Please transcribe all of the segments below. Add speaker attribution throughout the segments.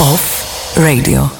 Speaker 1: Off Radio.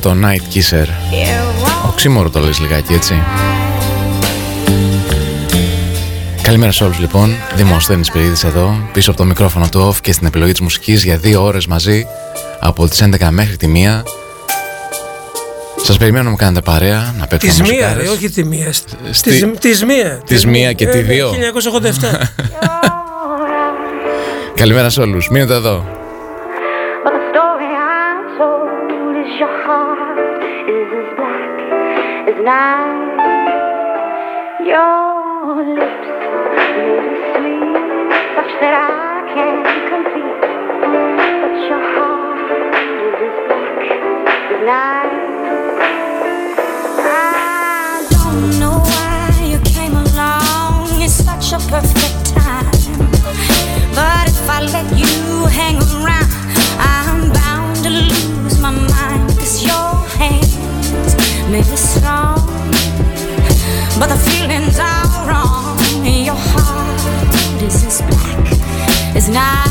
Speaker 2: Το Night Kisser. Οξύμορο το λες λιγάκι έτσι. Καλημέρα σε όλους λοιπόν, Δημοσθένης Περίδης εδώ, πίσω από το μικρόφωνο του off και στην επιλογή της μουσικής για δύο ώρες μαζί, από τις 11 μέχρι τη 1. Σας περιμένω να μου κάνετε παρέα, να παίξουμε
Speaker 3: Της μία, ρε, όχι τη μία.
Speaker 2: Στη...
Speaker 3: Της, μία.
Speaker 2: Της μία και τη δύο.
Speaker 3: 1987.
Speaker 2: Καλημέρα σε όλους, μείνετε εδώ.
Speaker 4: tonight. Your lips really sweet, such that I can't compete. But your heart is as black as night. I don't know why you came along in such a perfect time.
Speaker 5: But if I
Speaker 6: let
Speaker 4: you hang but the feelings are wrong. Your heart is as black as night.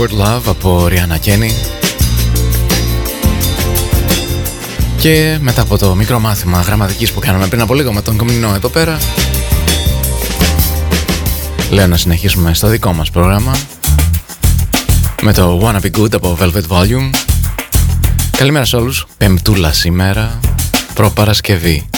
Speaker 6: Word Love από Rihanna Kenny και μετά από το μικρό μάθημα γραμματικής που κάναμε πριν από λίγο με τον Κομινό εδώ πέρα λέω να συνεχίσουμε στο δικό μας πρόγραμμα με το Wanna Be Good από Velvet Volume. Καλημέρα σε όλους, πεμπτούλα σήμερα, προπαρασκευή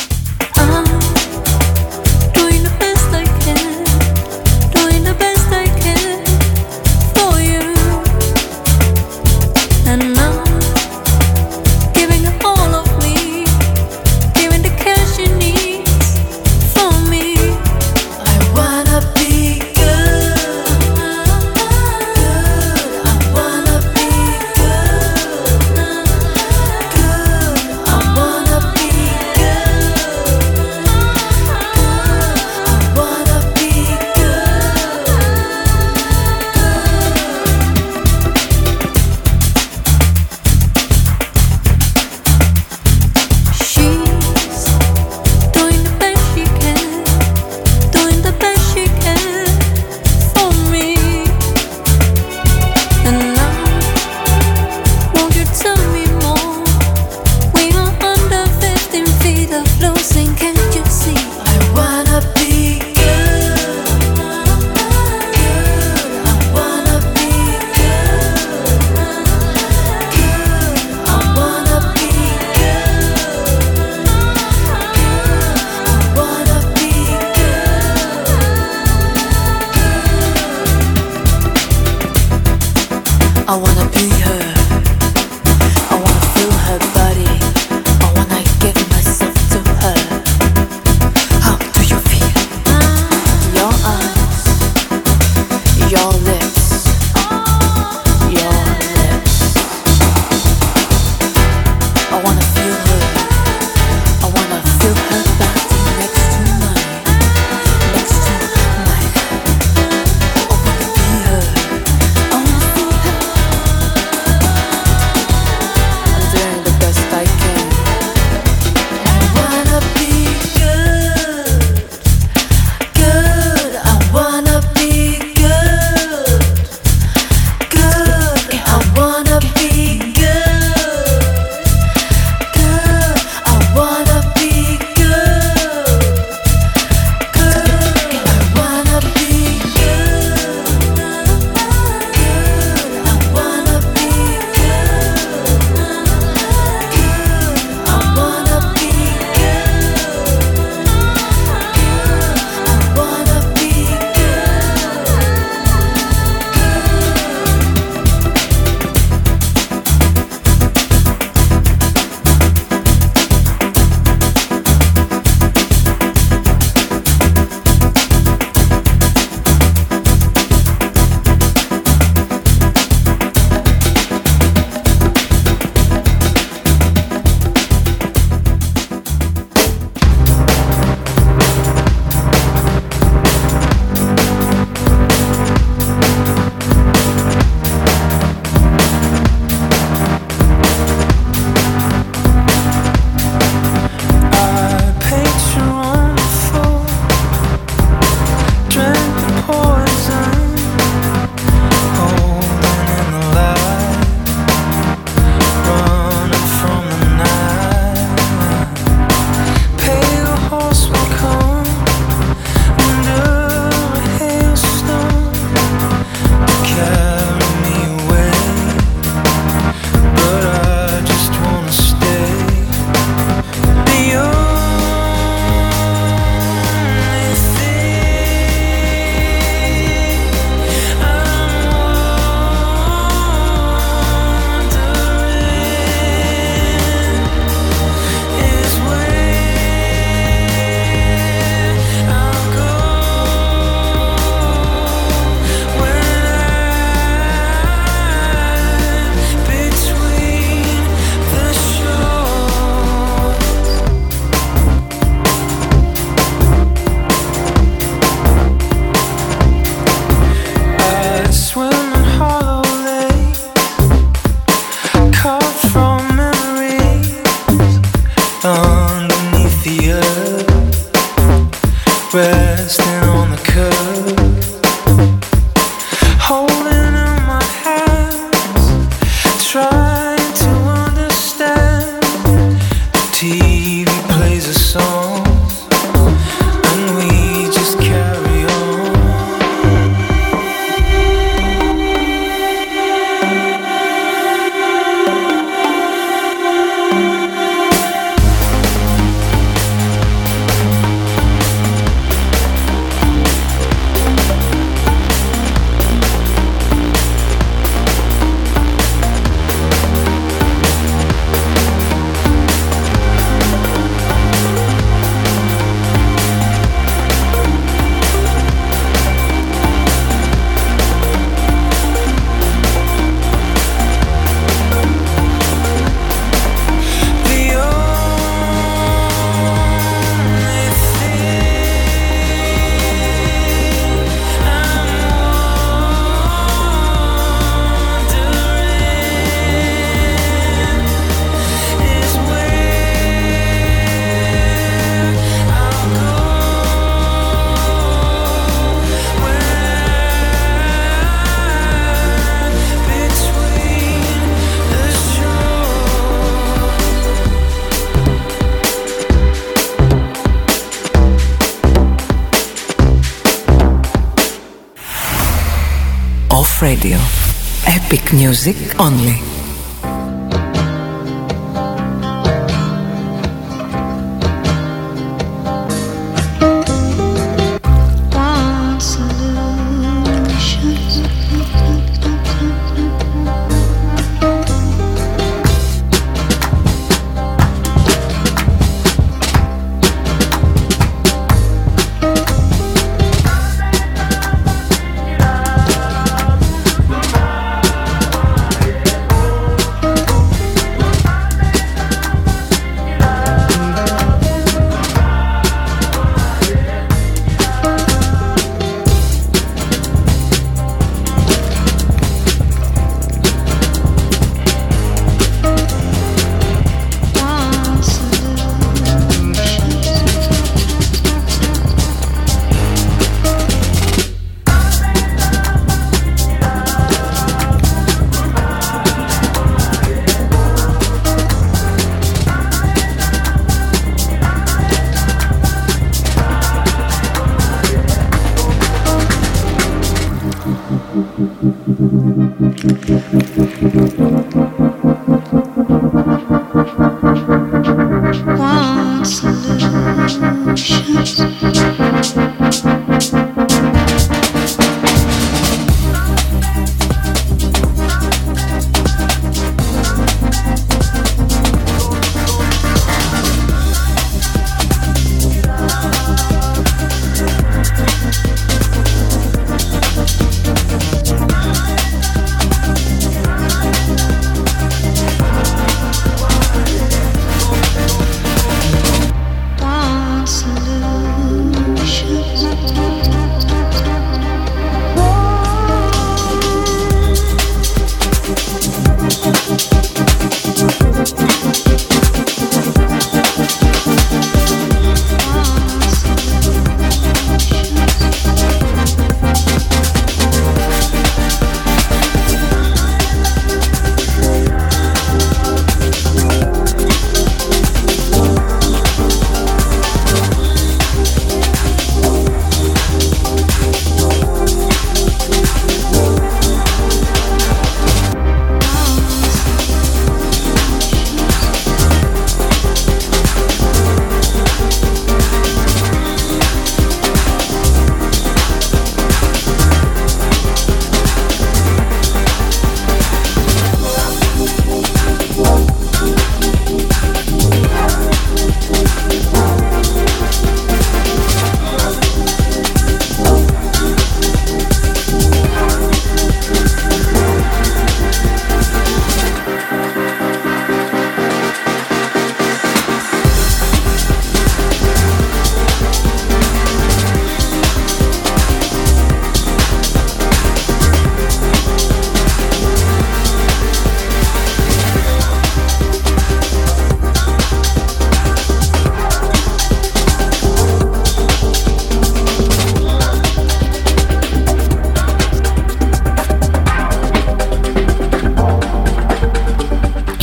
Speaker 7: music only.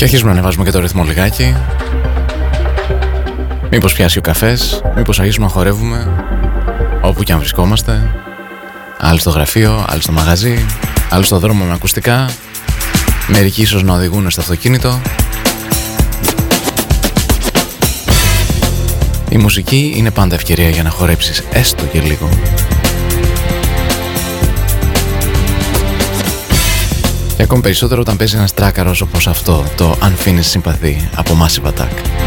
Speaker 2: Και αρχίζουμε να ανεβάζουμε και το ρυθμό λιγάκι. Μήπως πιάσει ο καφές, μήπως αρχίσουμε να χορεύουμε όπου και αν βρισκόμαστε. Άλλοι στο γραφείο, άλλοι στο μαγαζί, άλλοι στο δρόμο με ακουστικά. Μερικοί ίσως να οδηγούν στο αυτοκίνητο. Η μουσική είναι πάντα ευκαιρία για να χορέψεις έστω και λίγο. Και ακόμη περισσότερο όταν παίζει ένας τράκαρος όπως αυτό, το Unfinished Sympathy από Massive Attack.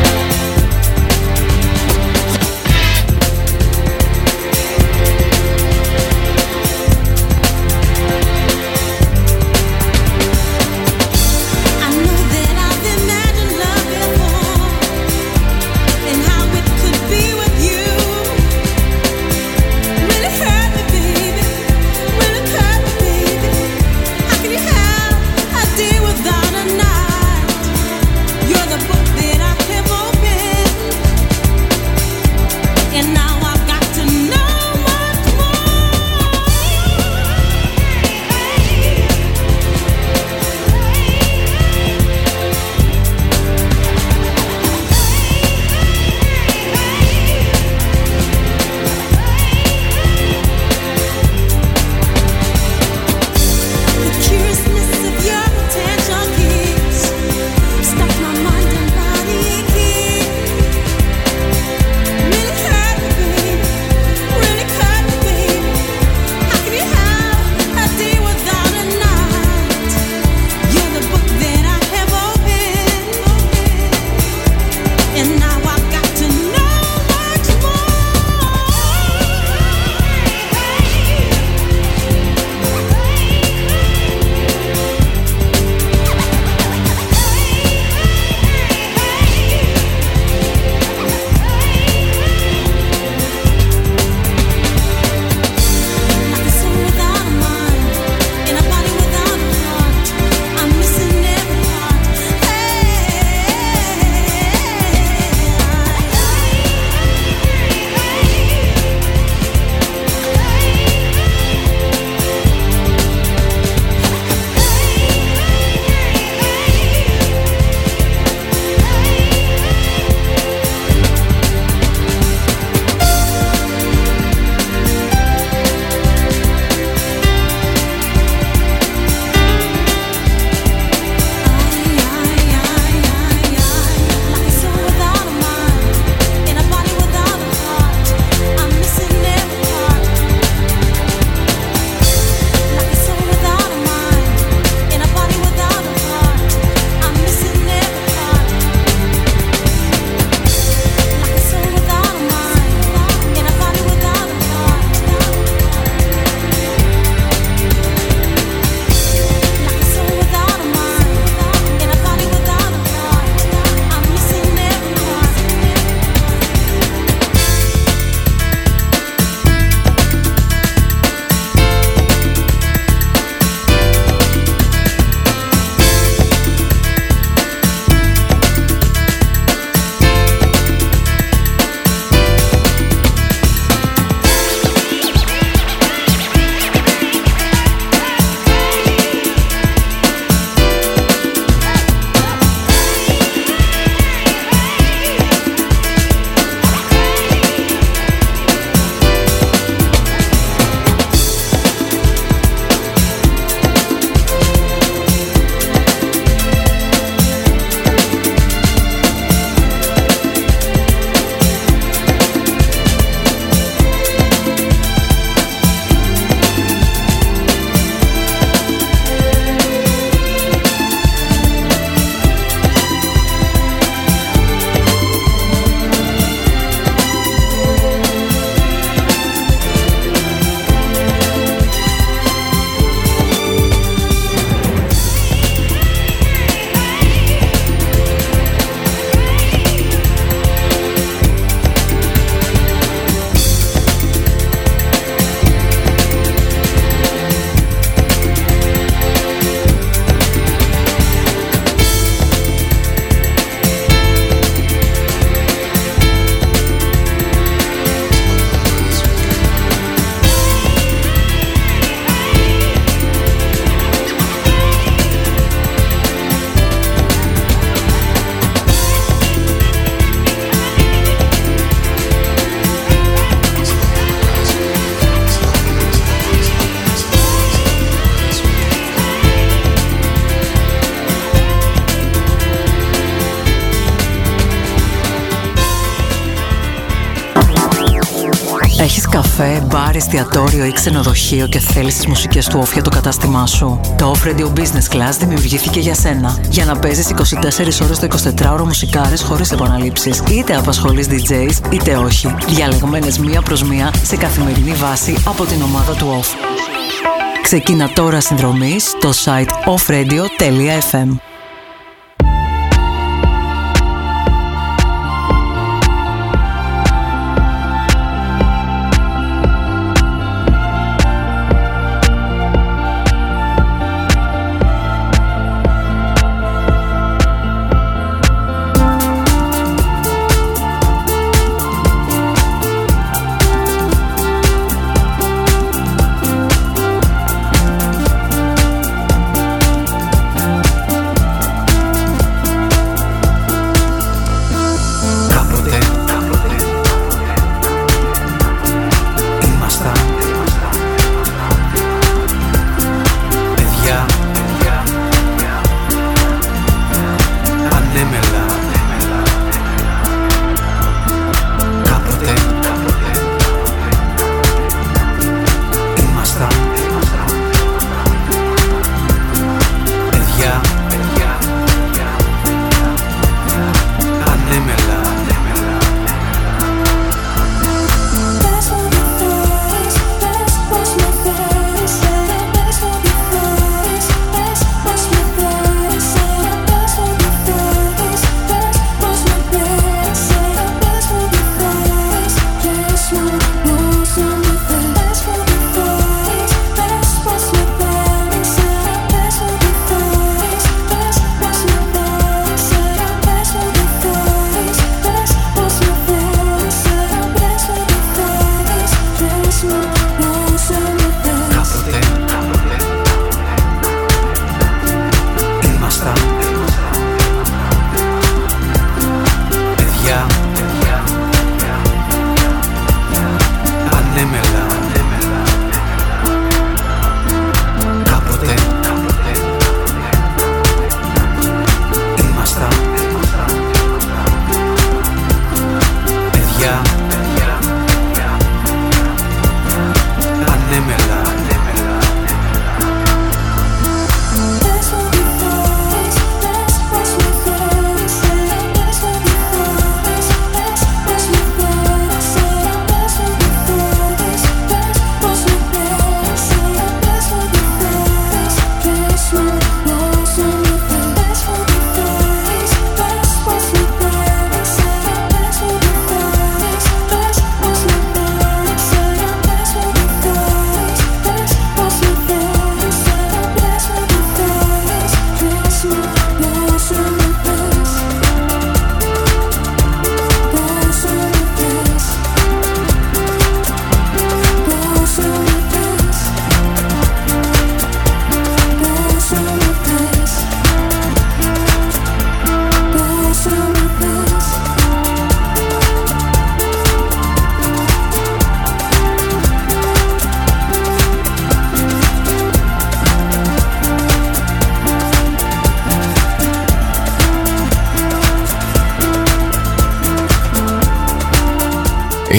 Speaker 6: Καφέ, μπαρ, εστιατόριο ή ξενοδοχείο και θέλεις τις μουσικές του όφια το κατάστημά σου. Το Off Radio Business Class δημιουργήθηκε για σένα. Για να παίζεις 24 ώρες το 24ωρο μουσικάρες χωρίς επαναλήψεις. Είτε απασχολείς DJs είτε όχι. Διαλεγμένες μία προς μία σε καθημερινή βάση από την ομάδα του Off. Ξεκίνα τώρα συνδρομή στο site offradio.fm.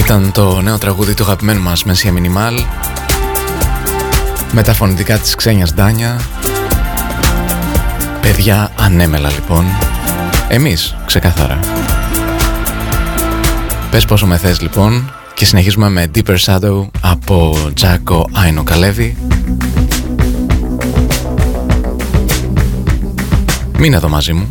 Speaker 2: Ήταν το νέο τραγούδι του αγαπημένου μας Μεσία Μινιμάλ. Με τα φωνητικά της Ξένιας Ντάνια. Παιδιά ανέμελα λοιπόν. Εμείς ξεκαθάρα Πες πόσο με θες λοιπόν και συνεχίζουμε με Deeper Shadow από Τζάκο Άινο Καλέβη. Μείνε εδώ μαζί μου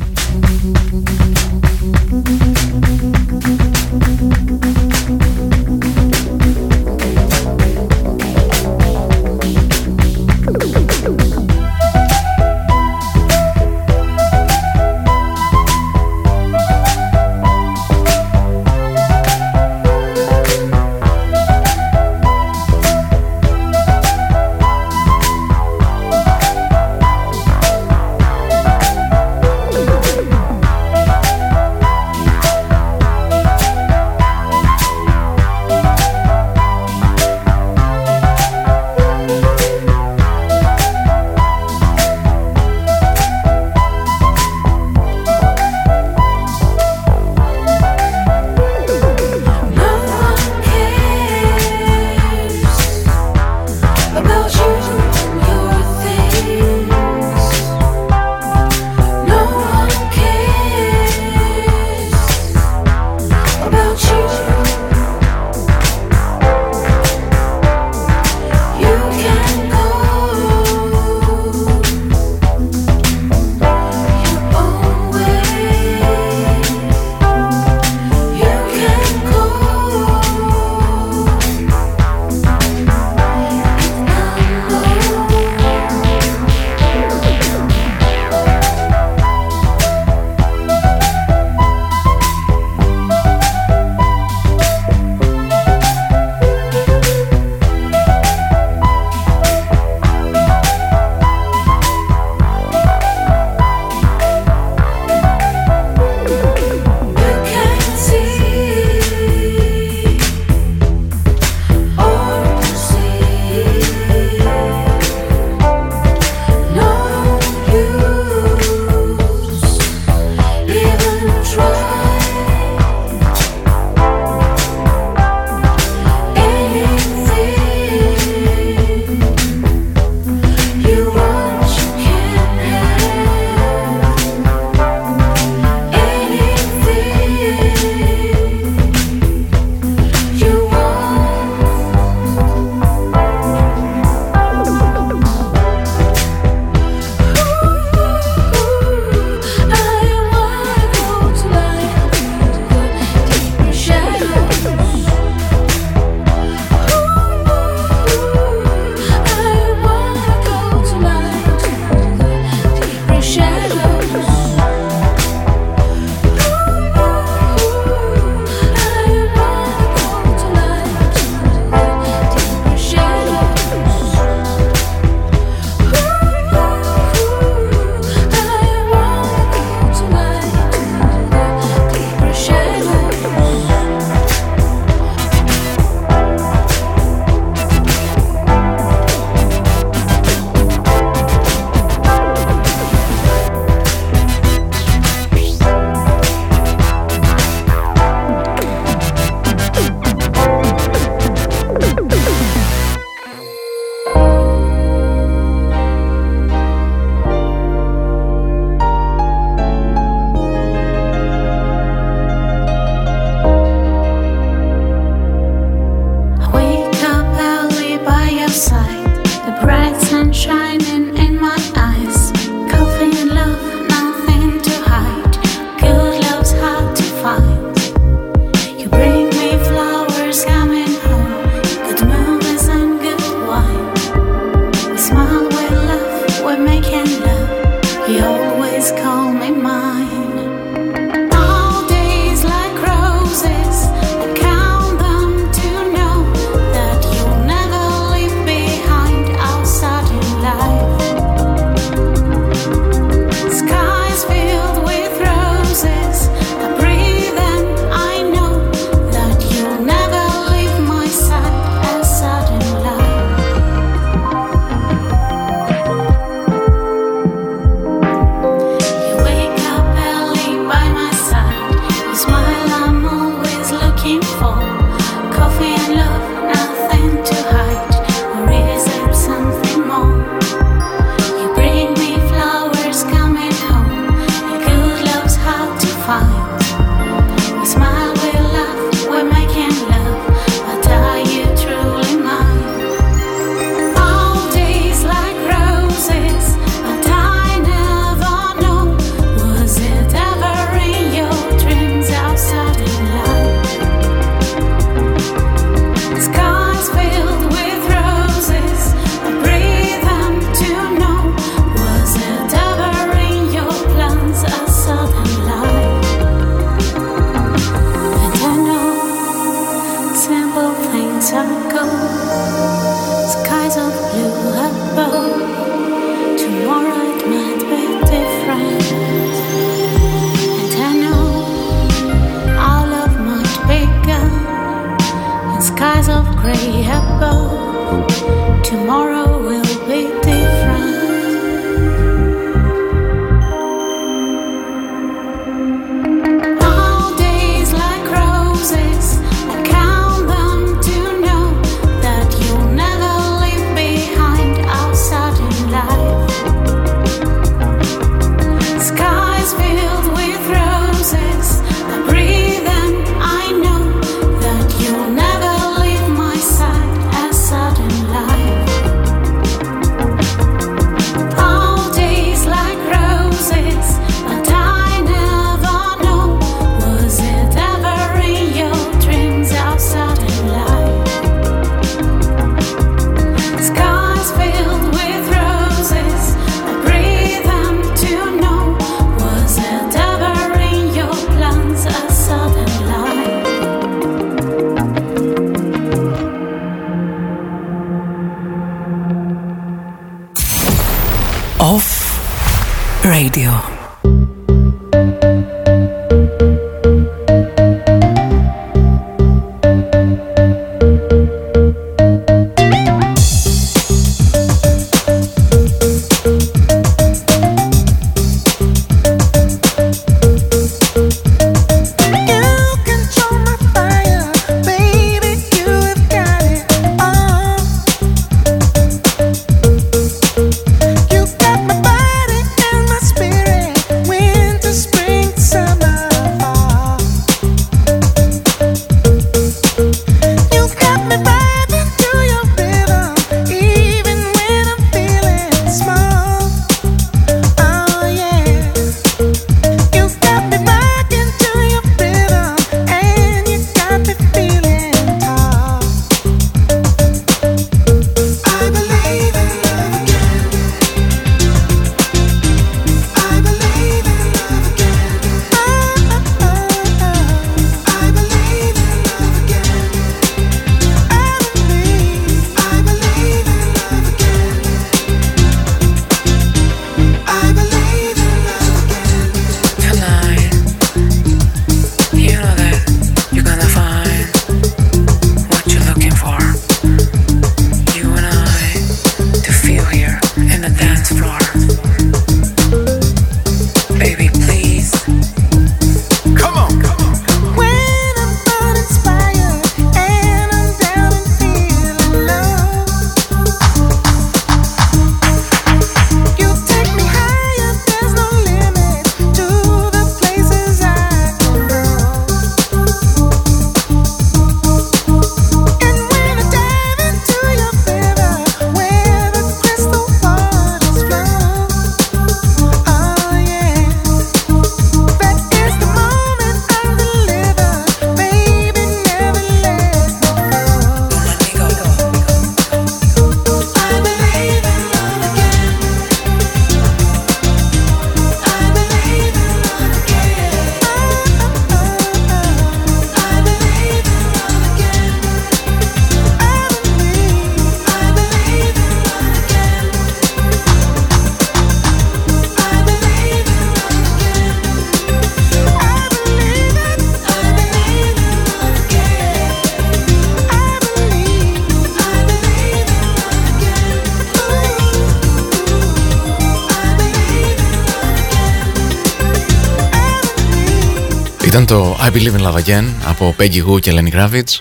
Speaker 2: Ήταν το I Believe in Love Again από Peggy Goo και Lenny Kravitz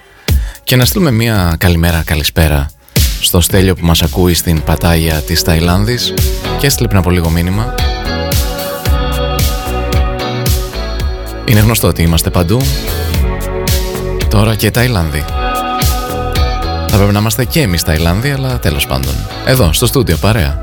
Speaker 2: και να στείλουμε μια καλημέρα, καλησπέρα στο Στέλιο που μας ακούει στην Πατάγια της Ταϊλάνδης και έστειλε πριν από λίγο μήνυμα. Είναι γνωστό ότι είμαστε παντού, τώρα και Ταϊλάνδη. Θα πρέπει να είμαστε και εμείς Ταϊλάνδη, αλλά τέλος πάντων. Εδώ, στο στούντιο, παρέα.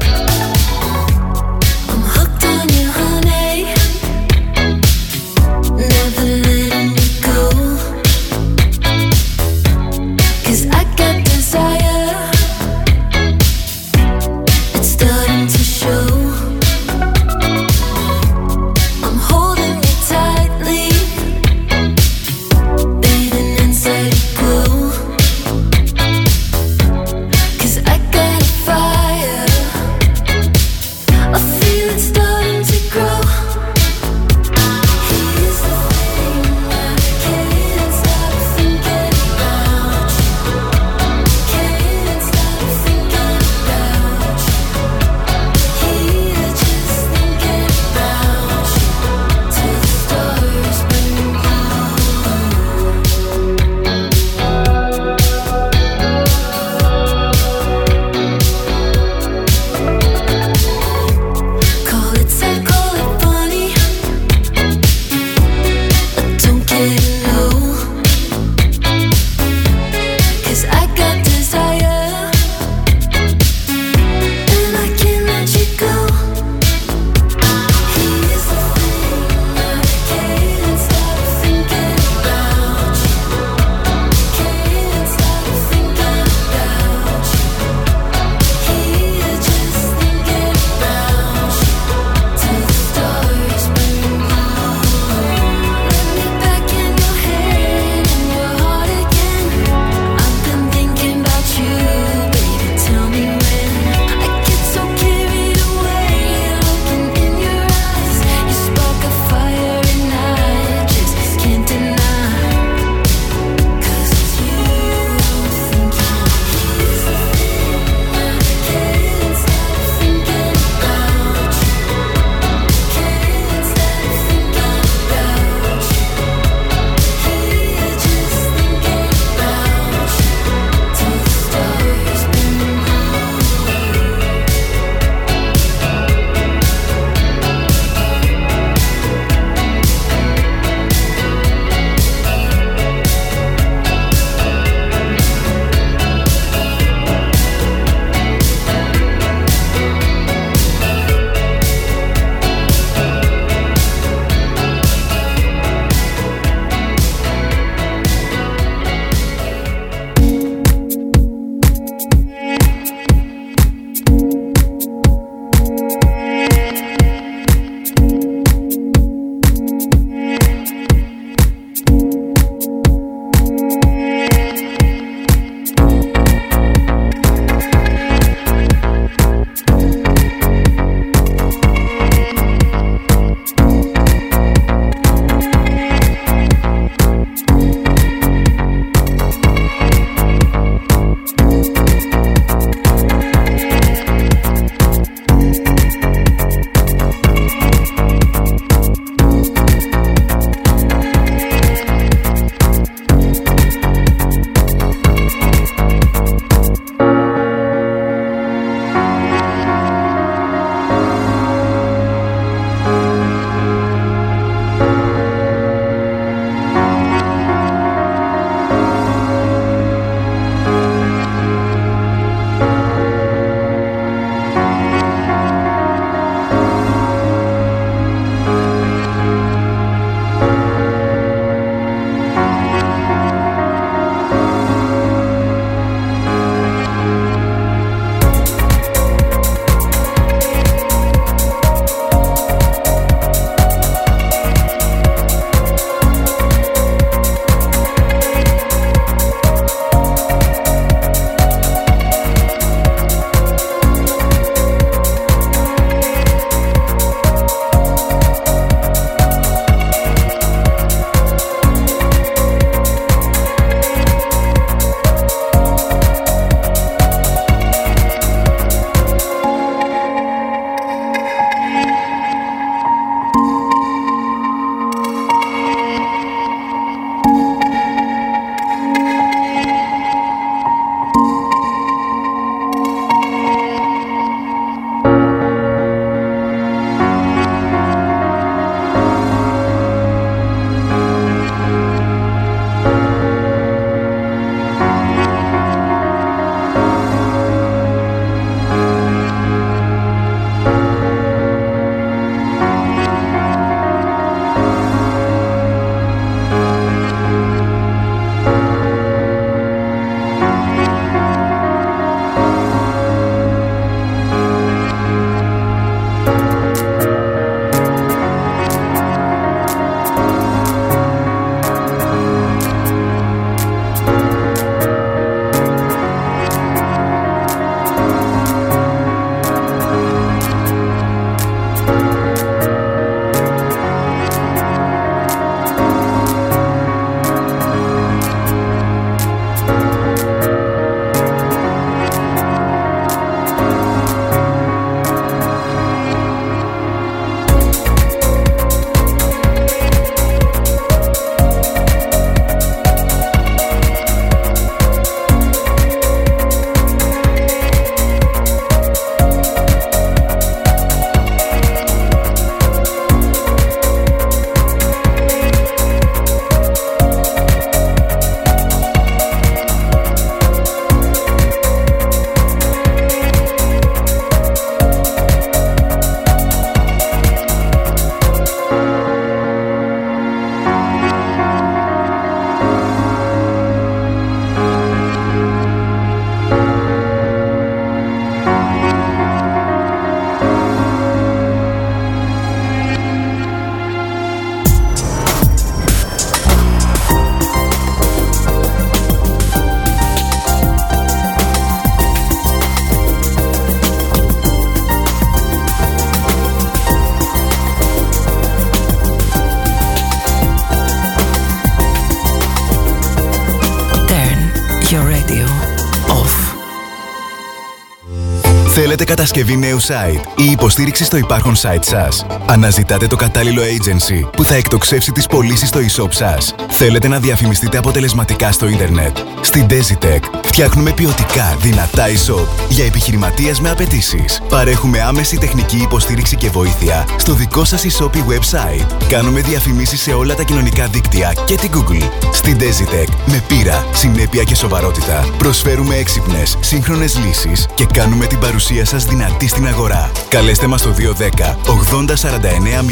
Speaker 8: Κατασκευή νέου site ή υποστήριξη στο υπάρχον site σας. Αναζητάτε το κατάλληλο agency που θα εκτοξεύσει τις πωλήσεις στο e-shop σας. Θέλετε να διαφημιστείτε αποτελεσματικά στο ίντερνετ; Στην Dezitec φτιάχνουμε ποιοτικά, δυνατά e-shop για επιχειρηματίες με απαιτήσεις. Παρέχουμε άμεση τεχνική υποστήριξη και βοήθεια στο δικό σας e-shop ή website. Κάνουμε διαφημίσεις σε όλα τα κοινωνικά δίκτυα και την Google. Στην Dezitec με πείρα, συνέπεια και σοβαρότητα προσφέρουμε έξυπνες, σύγχρονες λύσεις και κάνουμε την παρουσία σας δυνατή στην αγορά. Καλέστε μας στο 210 80 49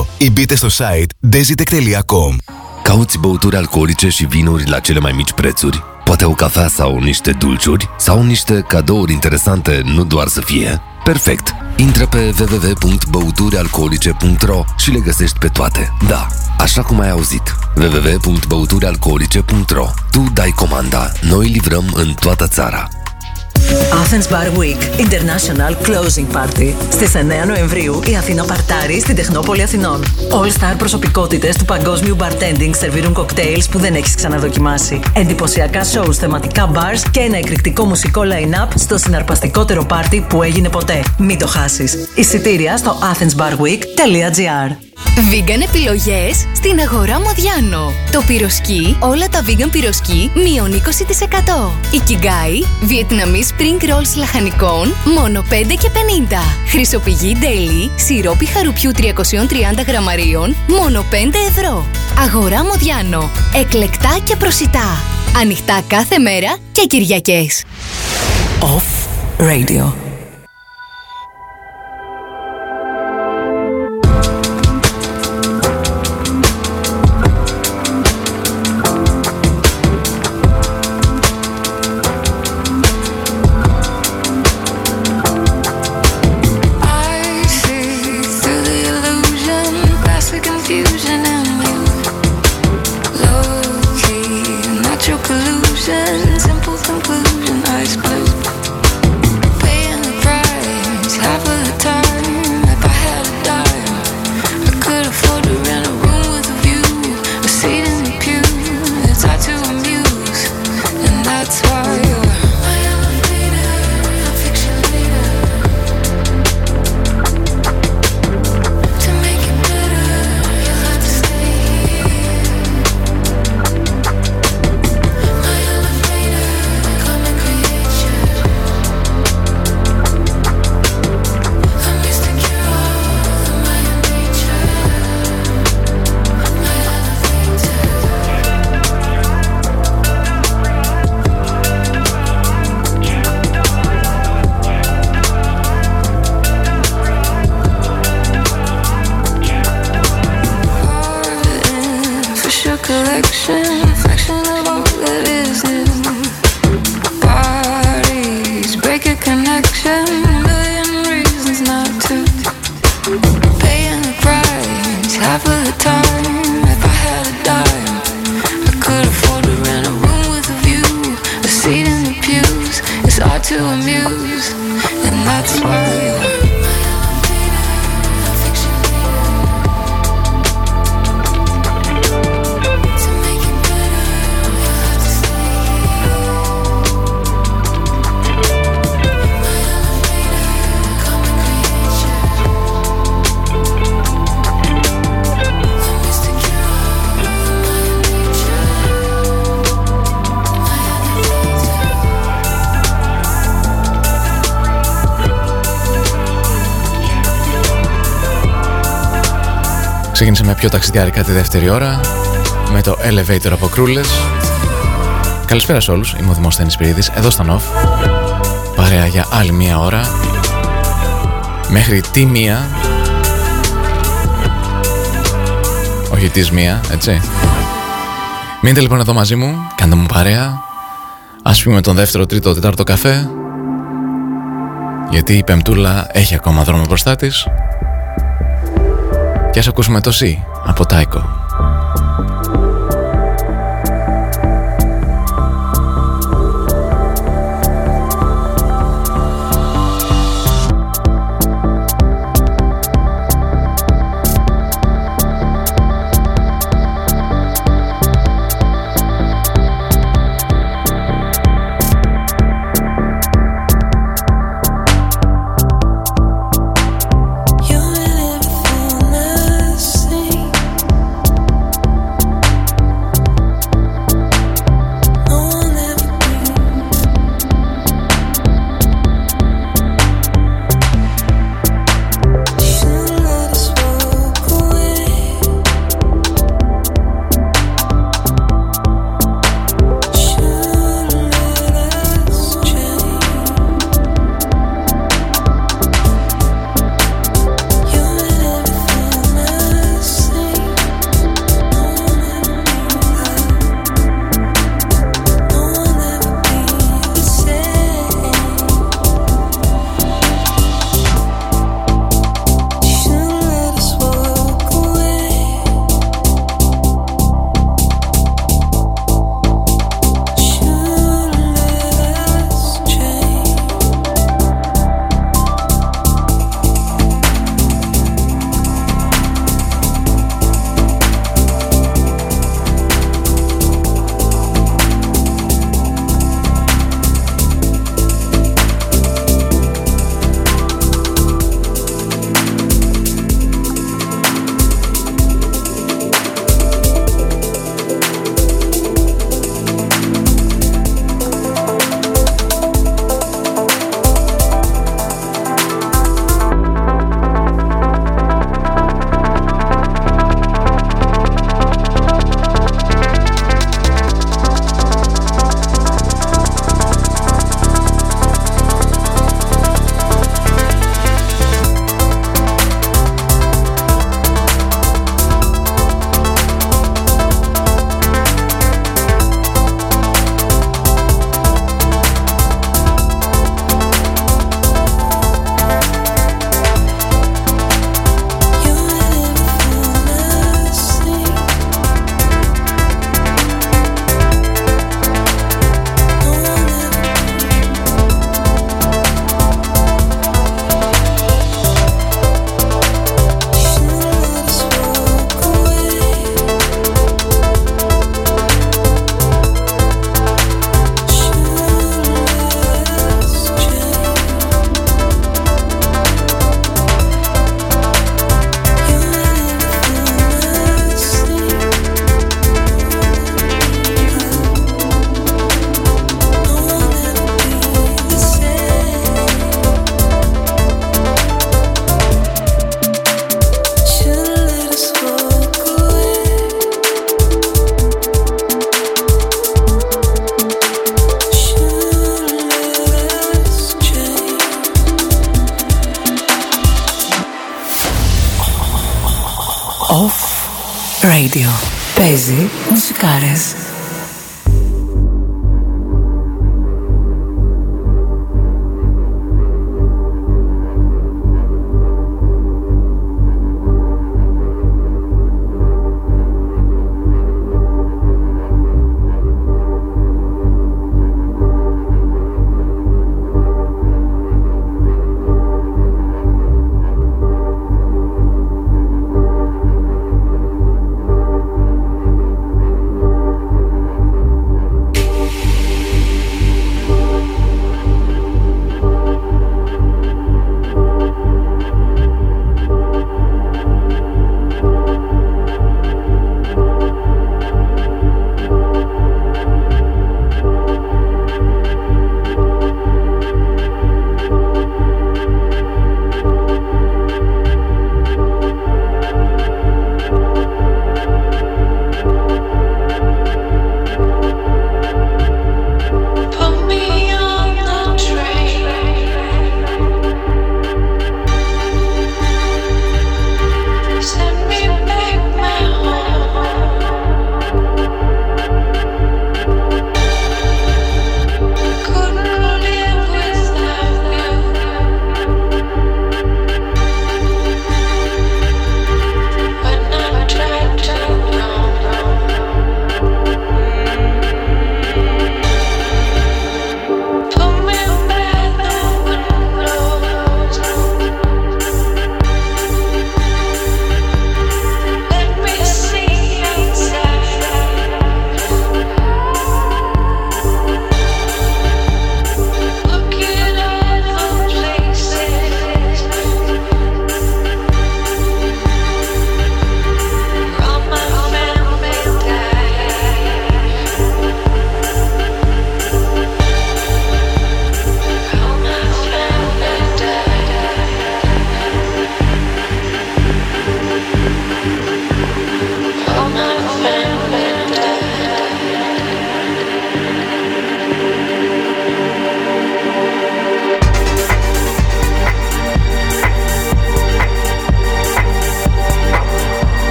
Speaker 8: 082 ή μπείτε στο site dezitec.com.
Speaker 9: Cauți băuturi alcoolice și vinuri la cele mai mici prețuri? Poate o cafea sau niște dulciuri? Sau niște cadouri interesante, nu doar să fie? Perfect! Intră pe www.băuturialcoolice.ro și le găsești pe toate. Da, așa cum ai auzit. www.băuturialcoolice.ro Tu dai comanda, noi livrăm în toată țara.
Speaker 6: Athens Bar Week International Closing Party. Στις 9 Νοεμβρίου η Αθήνα παρτάρει στην Τεχνόπολη Αθηνών. All star προσωπικότητες του παγκόσμιου bartending σερβίρουν κοκτέιλς που δεν έχεις ξαναδοκιμάσει. Εντυπωσιακά shows, θεματικά bars και ένα εκρηκτικό μουσικό line-up στο συναρπαστικότερο πάρτι που έγινε ποτέ. Μην το χάσεις. Εισιτήρια στο athensbarweek.gr
Speaker 10: Vegan επιλογές στην αγορά Μοδιάνο. Το πυροσκή, όλα τα vegan πυροσκή, μείον 20%. Η Kigai, Βιετναμί spring rolls λαχανικών, μόνο 5 και 50. Χρυσοπηγή Daily, σιρόπι χαρουπιού 330 γραμμαρίων, μόνο 5 ευρώ. Αγορά Μοδιάνο. Εκλεκτά και προσιτά. Ανοιχτά κάθε μέρα και Κυριακές.
Speaker 6: Off Radio.
Speaker 2: Πιο ταξιδιάρικα τη δεύτερη ώρα με το Elevator από Κρούλες. Καλησπέρα σε όλους, είμαι ο Δημοσθένης Πυρίδης, εδώ στα Νοφ. Παρέα για άλλη μία ώρα. Μέχρι τη μία. Όχι της μία, έτσι. Μείνετε λοιπόν εδώ μαζί μου, κάντε μου παρέα. Ας πούμε τον δεύτερο, τρίτο, τετάρτο καφέ. Γιατί η Πεμπτούλα έχει ακόμα δρόμο μπροστά της. Και ας ακούσουμε το «Σι» από Τάικο.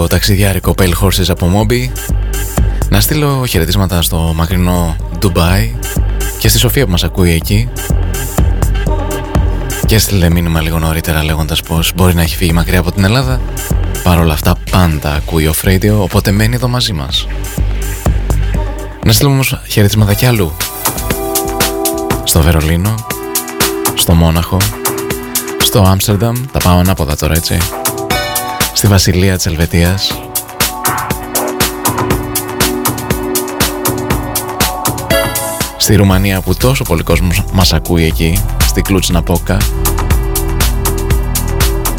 Speaker 2: Το ταξιδιάρικο Pale Horses από Moby να στείλω χαιρετίσματα στο μακρινό Dubai και στη Σοφία που μας ακούει εκεί. Και έστειλε μήνυμα λίγο νωρίτερα λέγοντας πως μπορεί να έχει φύγει μακριά από την Ελλάδα. Παρ' όλα αυτά πάντα ακούει ο Φρέιντιο οπότε μένει εδώ μαζί μας. Να στείλουμε όμως χαιρετίσματα κι αλλού Στο Βερολίνο Στο Μόναχο Στο Άμστερνταμ. Τα πάω ανάποδα τώρα έτσι Στη Βασιλεία της Ελβετίας. Στη Ρουμανία που τόσο πολύ κόσμος μας ακούει εκεί Στη Κλούτσνα Πόκα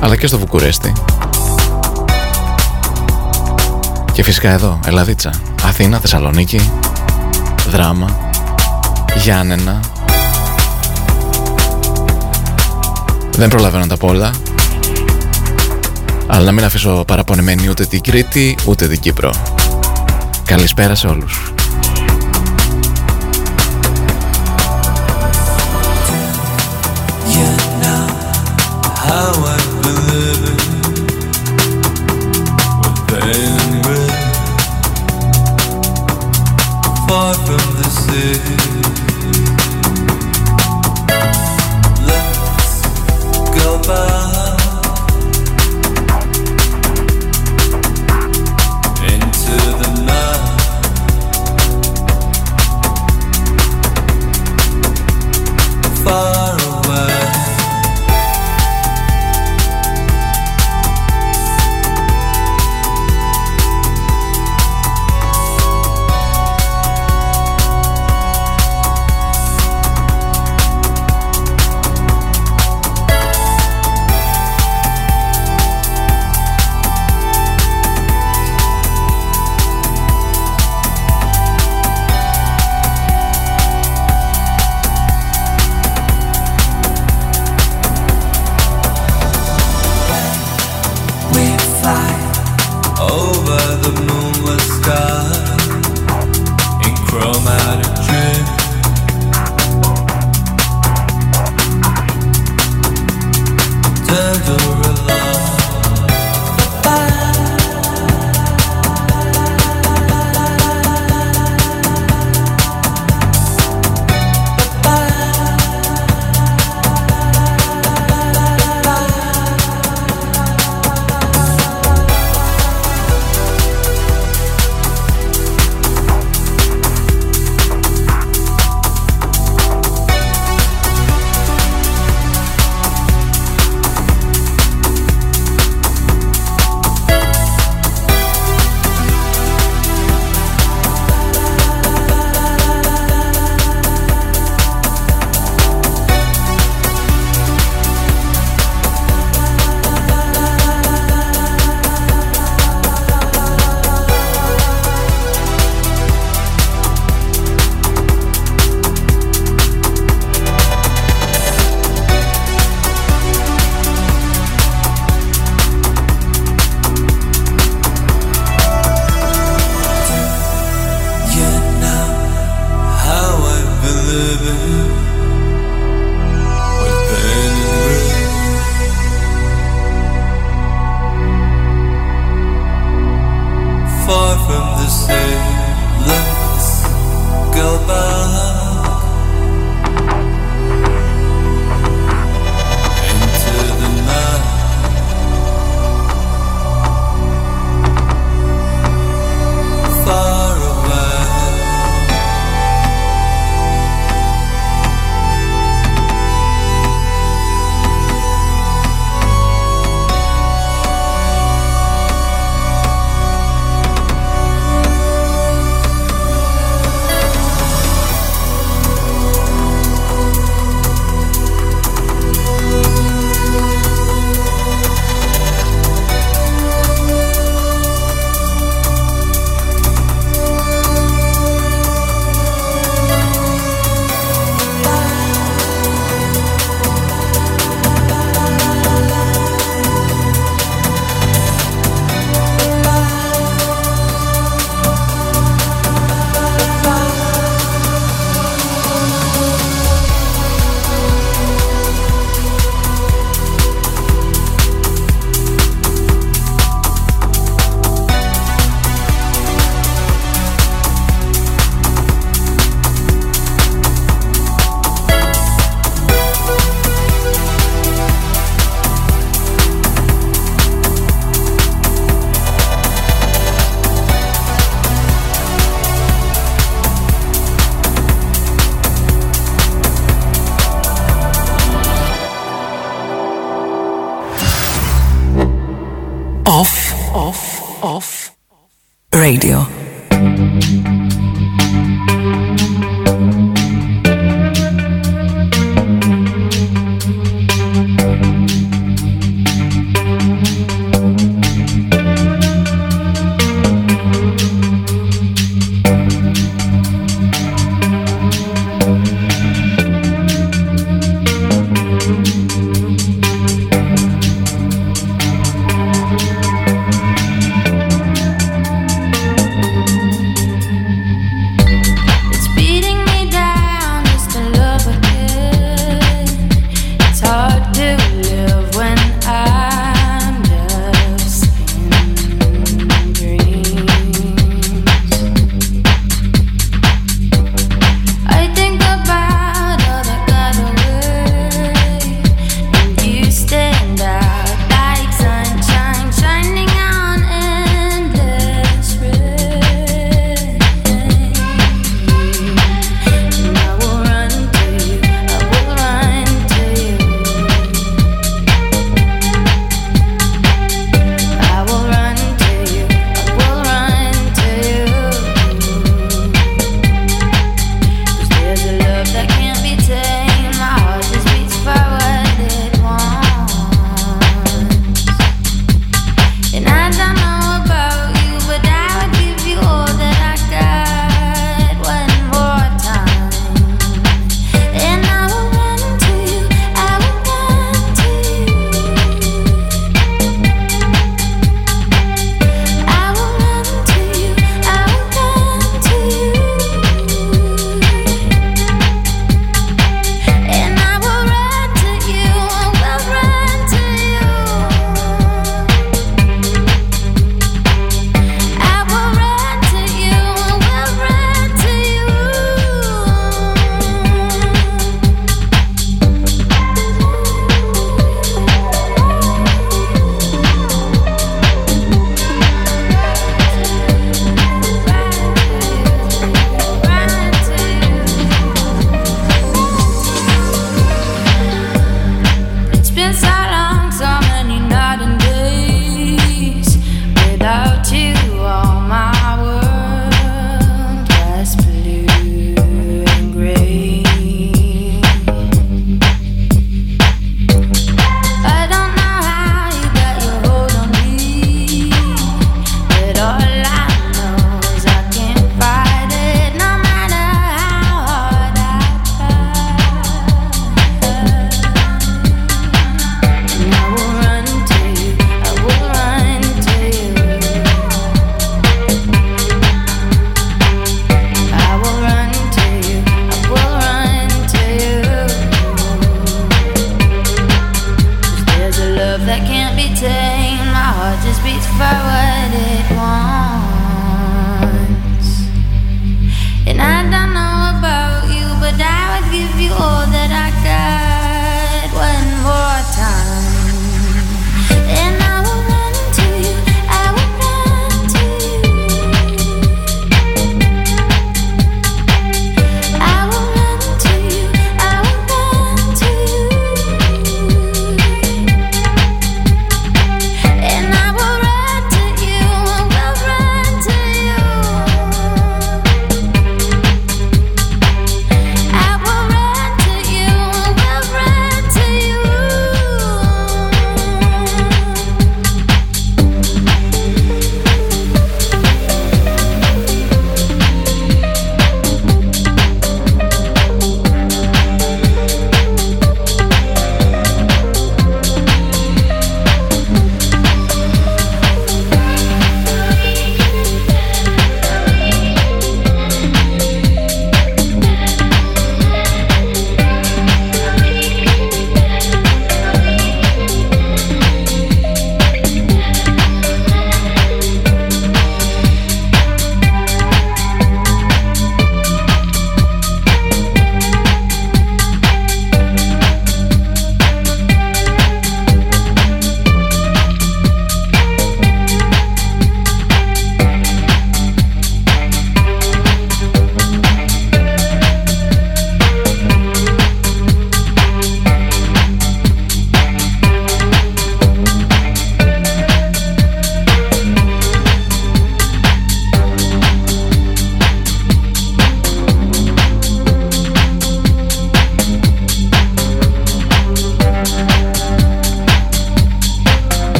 Speaker 2: Αλλά και στο Βουκουρέστι. Και φυσικά εδώ, Ελλαδίτσα. Αθήνα, Θεσσαλονίκη. Δράμα. Γιάννενα. Δεν προλαβαίνω τα πολλά Αλλά να μην αφήσω παραπονεμένη ούτε την Κρήτη ούτε την Κύπρο. Καλησπέρα σε όλους
Speaker 7: Radio.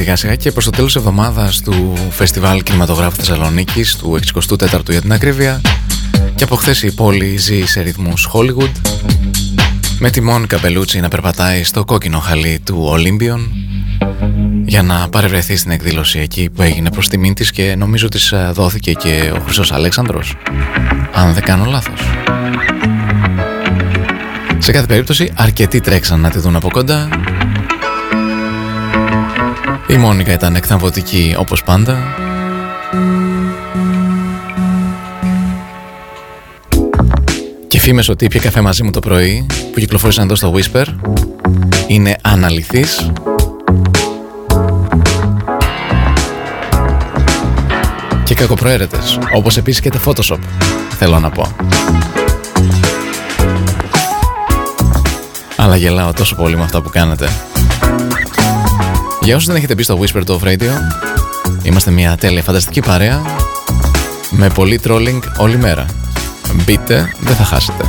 Speaker 2: Σιγά σιγά και προς το τέλος εβδομάδας του Φεστιβάλ Κινηματογράφου Θεσσαλονίκης του 64ου για την ακρίβεια και από χθες η πόλη ζει σε ρυθμούς Hollywood με τη Μόνικα Μπελούτσι να περπατάει στο κόκκινο χαλί του Olympion για να παρευρεθεί στην εκδήλωση εκεί που έγινε προς τιμήν της και νομίζω της ε, δόθηκε και ο Χρυσός Αλέξανδρος αν δεν κάνω λάθος. Σε κάθε περίπτωση αρκετοί τρέξαν να τη δουν από κοντά η Μόνικα ήταν εκθαμβωτική όπως πάντα. Και φήμες ότι ήπια καφέ μαζί μου το πρωί που κυκλοφόρησαν εδώ στο Whisper είναι αναλυθείς. Και κακοπροαίρετες, όπως επίσης και το Photoshop, θέλω να πω. Αλλά γελάω τόσο πολύ με αυτά που κάνετε. Για όσους δεν έχετε μπει στο Whisper Top Radio, είμαστε μια τέλεια φανταστική παρέα με πολύ trolling όλη μέρα. Μπείτε, δεν θα χάσετε.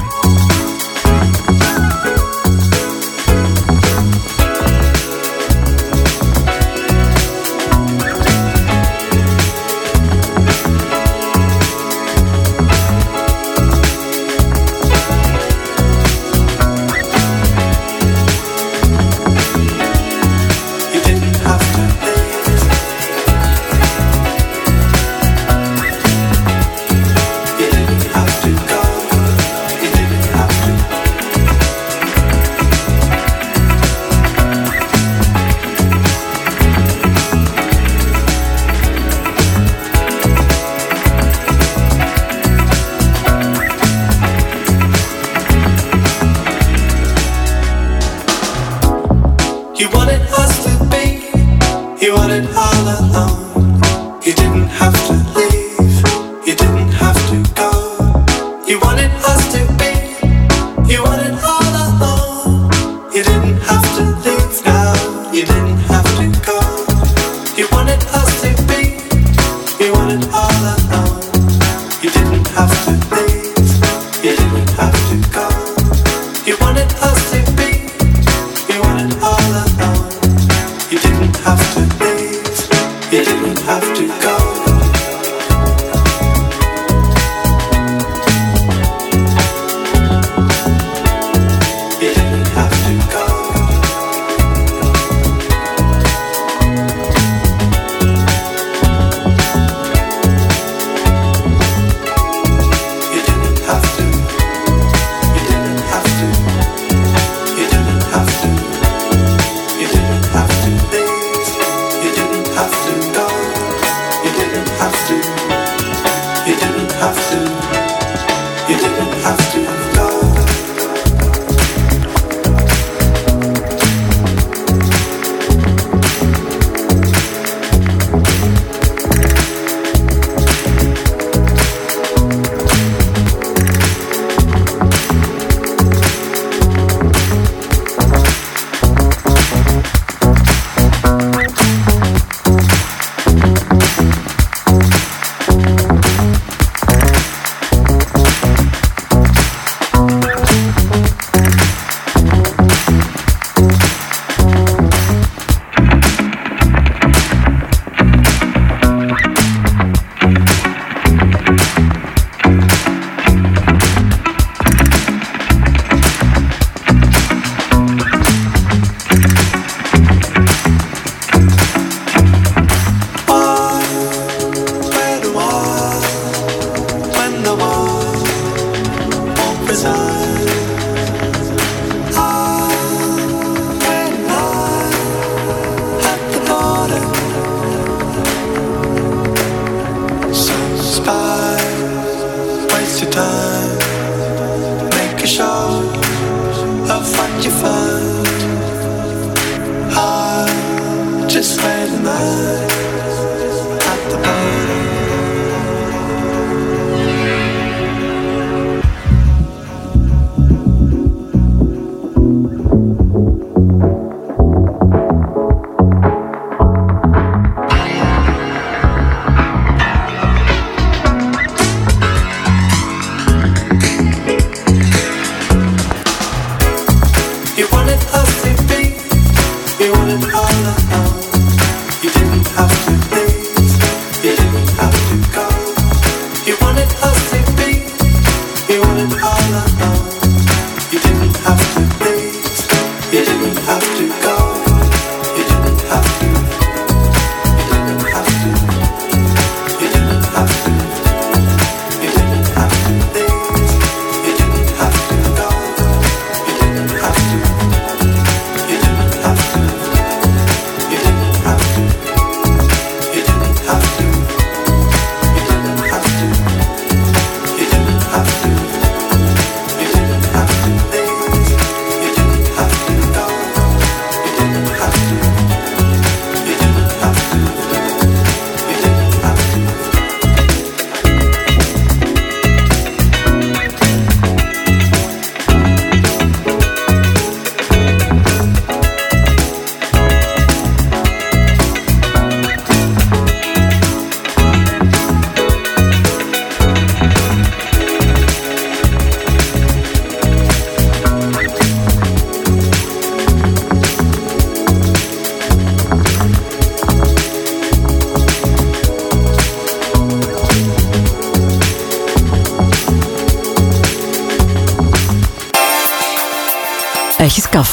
Speaker 11: Alone.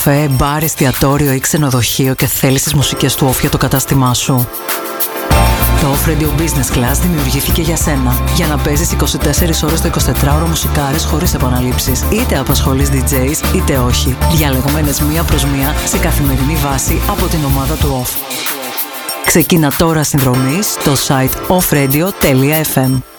Speaker 7: Καφέ, μπαρ, εστιατόριο ή ξενοδοχείο και θέλεις τις μουσικές του όφια το κατάστημά σου. Το Off Radio Business Class δημιουργήθηκε για σένα. Για να παίζεις 24 ώρες το 24ωρο μουσικάρες χωρίς επαναλήψεις. Είτε απασχολείς DJs είτε όχι. Διαλεγμένες μία προς μία σε καθημερινή βάση από την ομάδα του Off. Ξεκίνα τώρα συνδρομής στο site offradio.fm.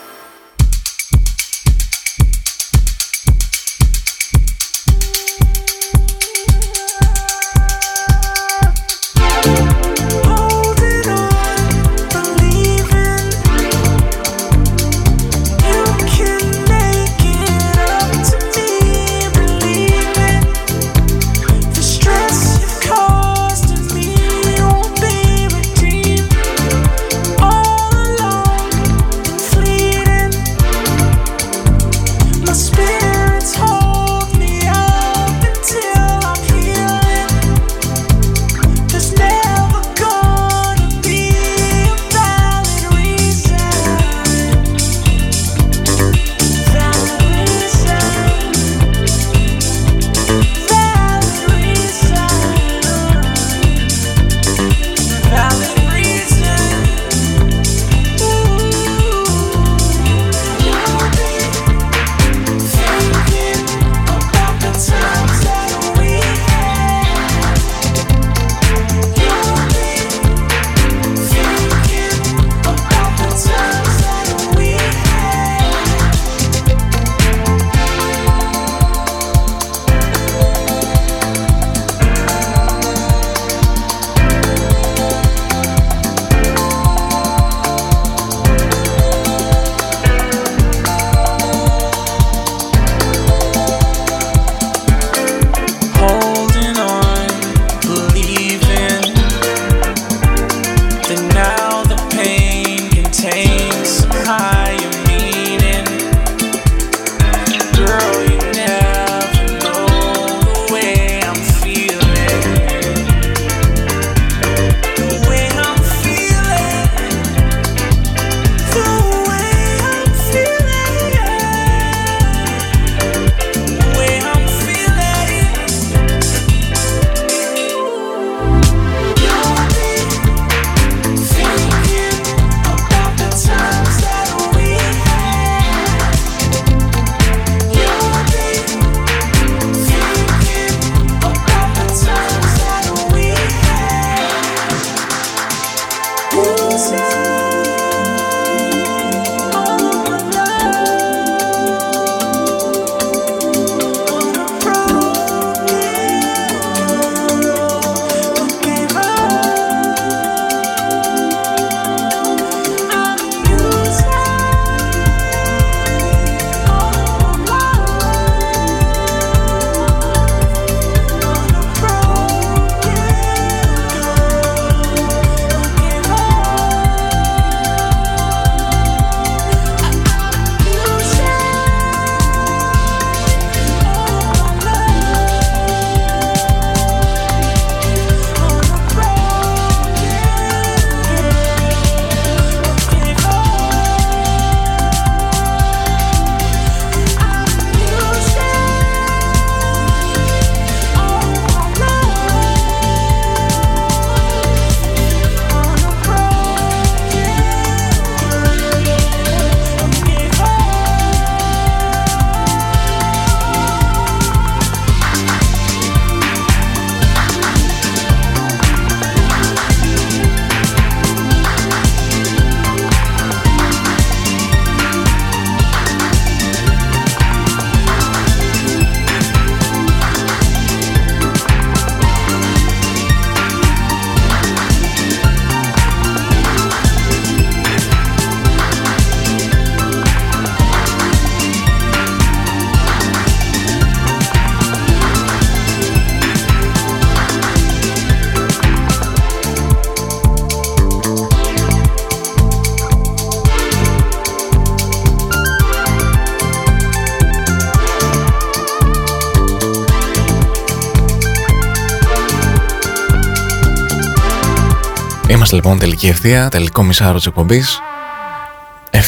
Speaker 11: Είμαστε λοιπόν τελική ευθεία, τελικό μισάρο της εκπομπής.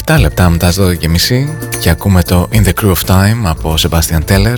Speaker 11: 7 λεπτά μετά τις 12 και μισή και ακούμε το In the Crew of Time από Sebastian Teller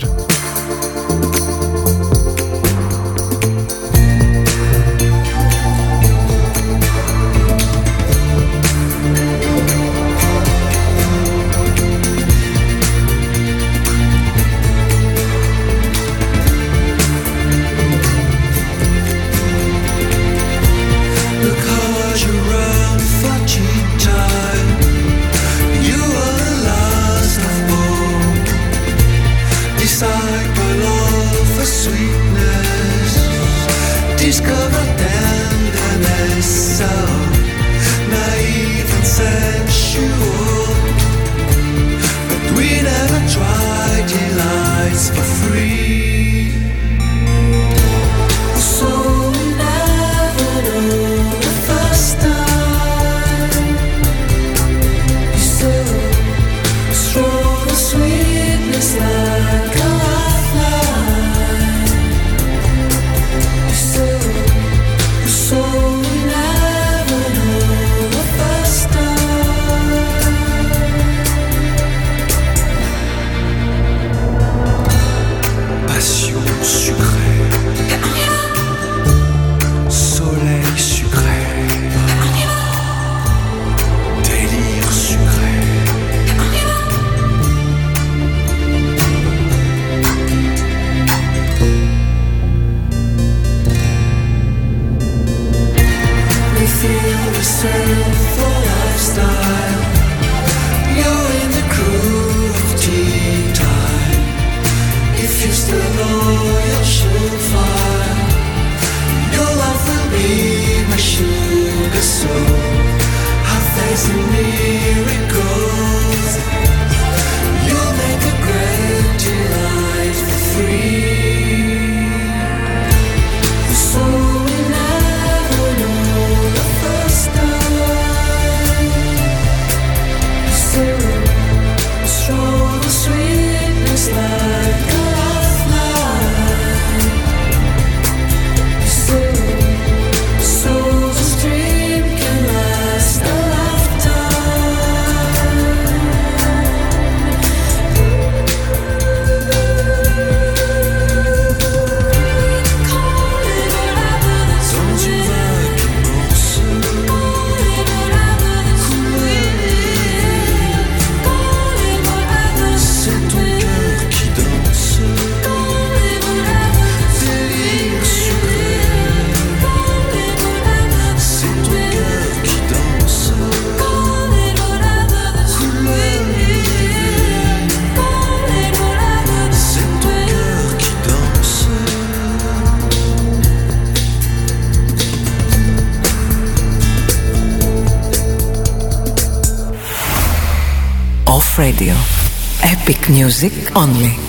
Speaker 12: music only.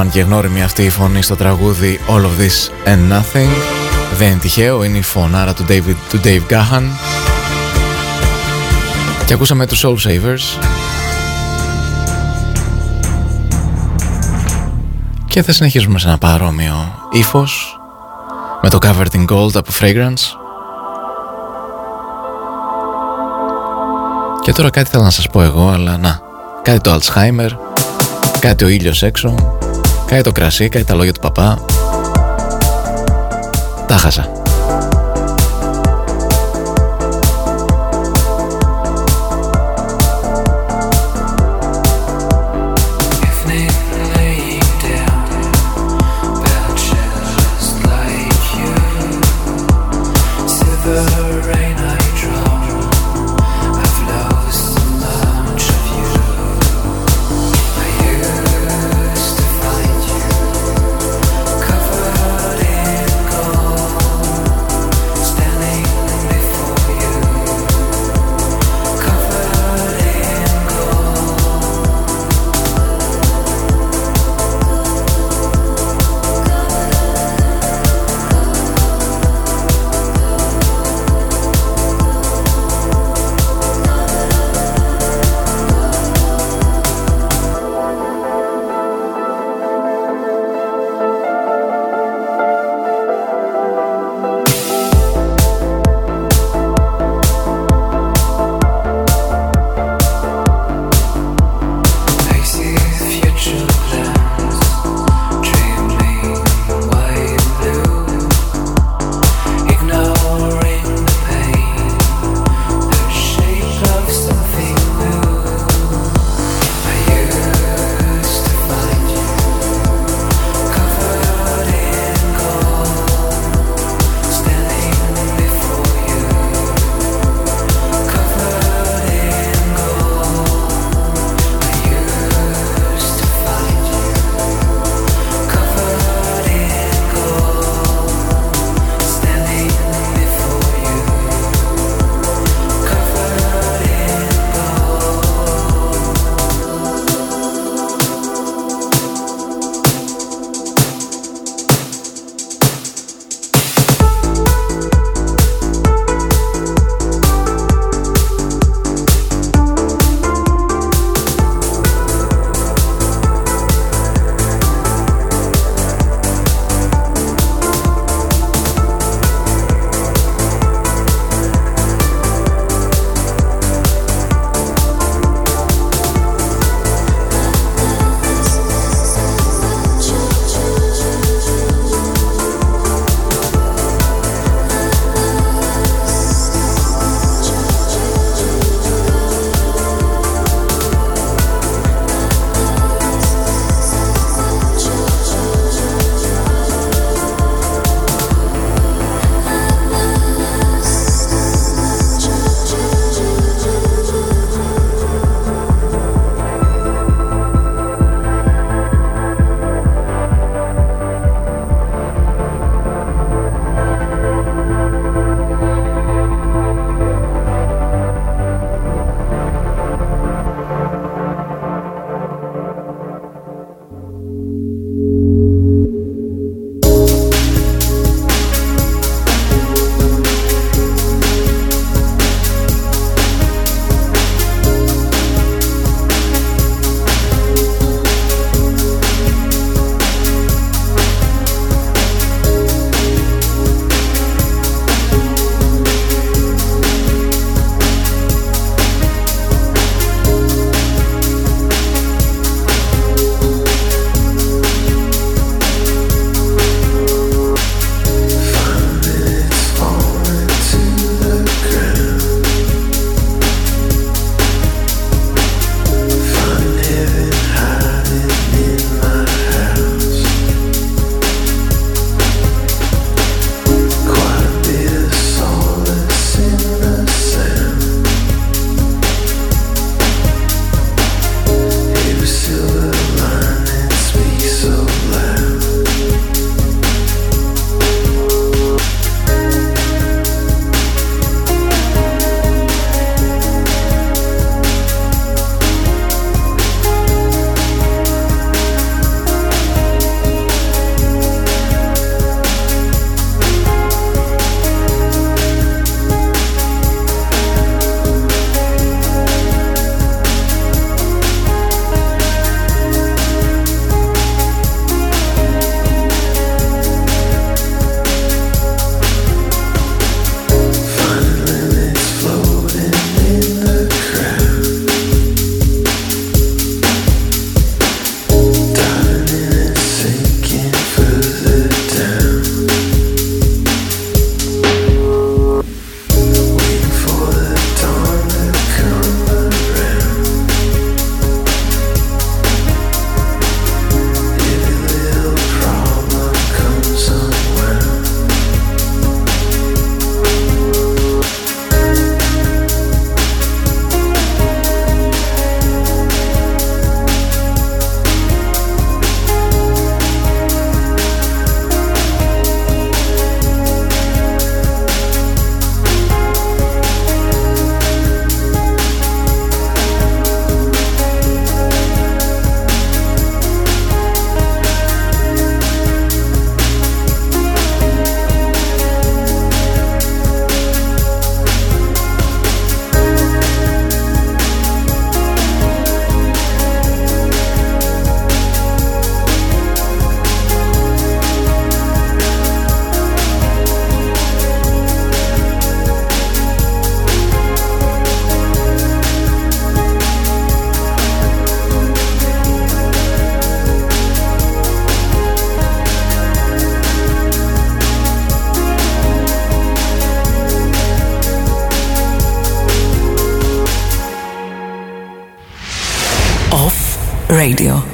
Speaker 2: Φάνηκε γνώριμη αυτή η φωνή στο τραγούδι All of This and Nothing. Δεν είναι τυχαίο, είναι η φωνάρα του, David, του Dave Gahan. Και ακούσαμε τους Soul Savers. Και θα συνεχίσουμε σε ένα παρόμοιο ύφος με το Covered in Gold από Fragrance. Και τώρα κάτι θέλω να σας πω εγώ, αλλά να, κάτι το Alzheimer, κάτι ο ήλιος έξω Κάει το κρασί, κάει τα λόγια του παπά. Τα χάσα.
Speaker 6: Radio.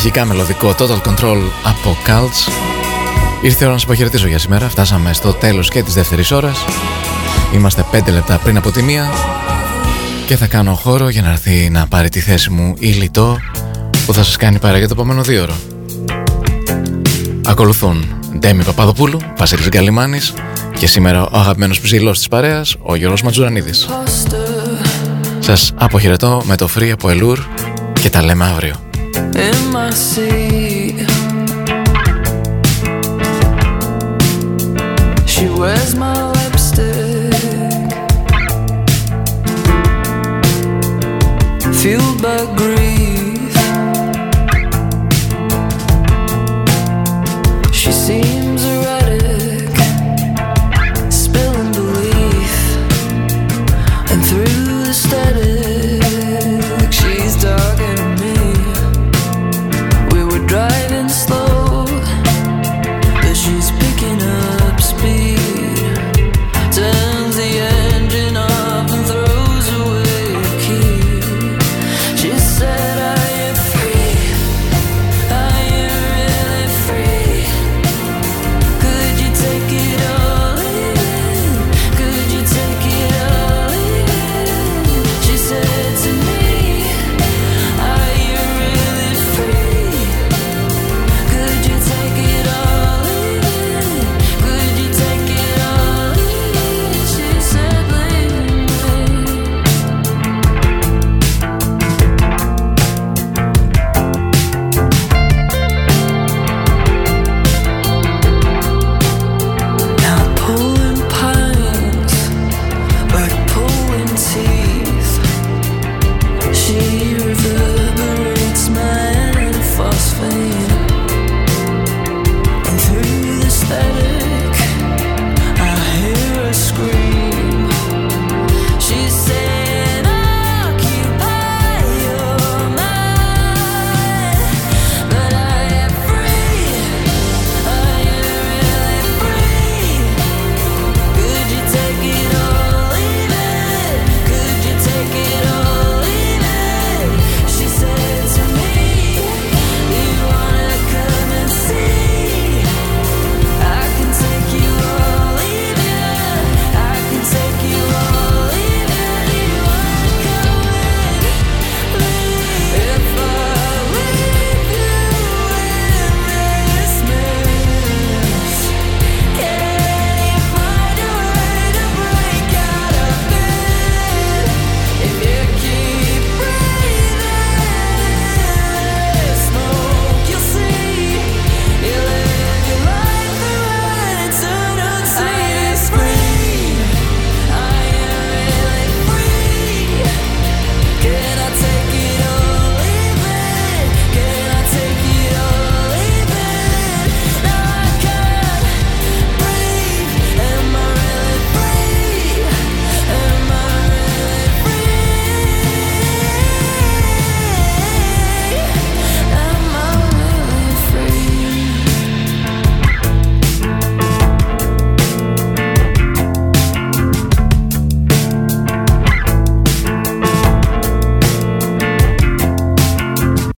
Speaker 2: Μαγικά μελωδικό Total Control από Cults. Ήρθε η ώρα να σας αποχαιρετήσω για σήμερα. Φτάσαμε στο τέλος και της δεύτερης ώρας. Είμαστε 5 λεπτά πριν από τη μία. Και θα κάνω χώρο για να έρθει να πάρει τη θέση μου η Λιτό Που θα σας κάνει παρά για το επόμενο δύο ώρο. Ακολουθούν Ντέμι Παπαδοπούλου, Βασίλης Γκαλιμάνης Και σήμερα ο αγαπημένος ψηλός της παρέας Ο Γιώργος Ματζουρανίδης. Σας αποχαιρετώ με το free από Ελούρ και τα λέμε αύριο in my seat. She wears my lipstick, fueled by grief.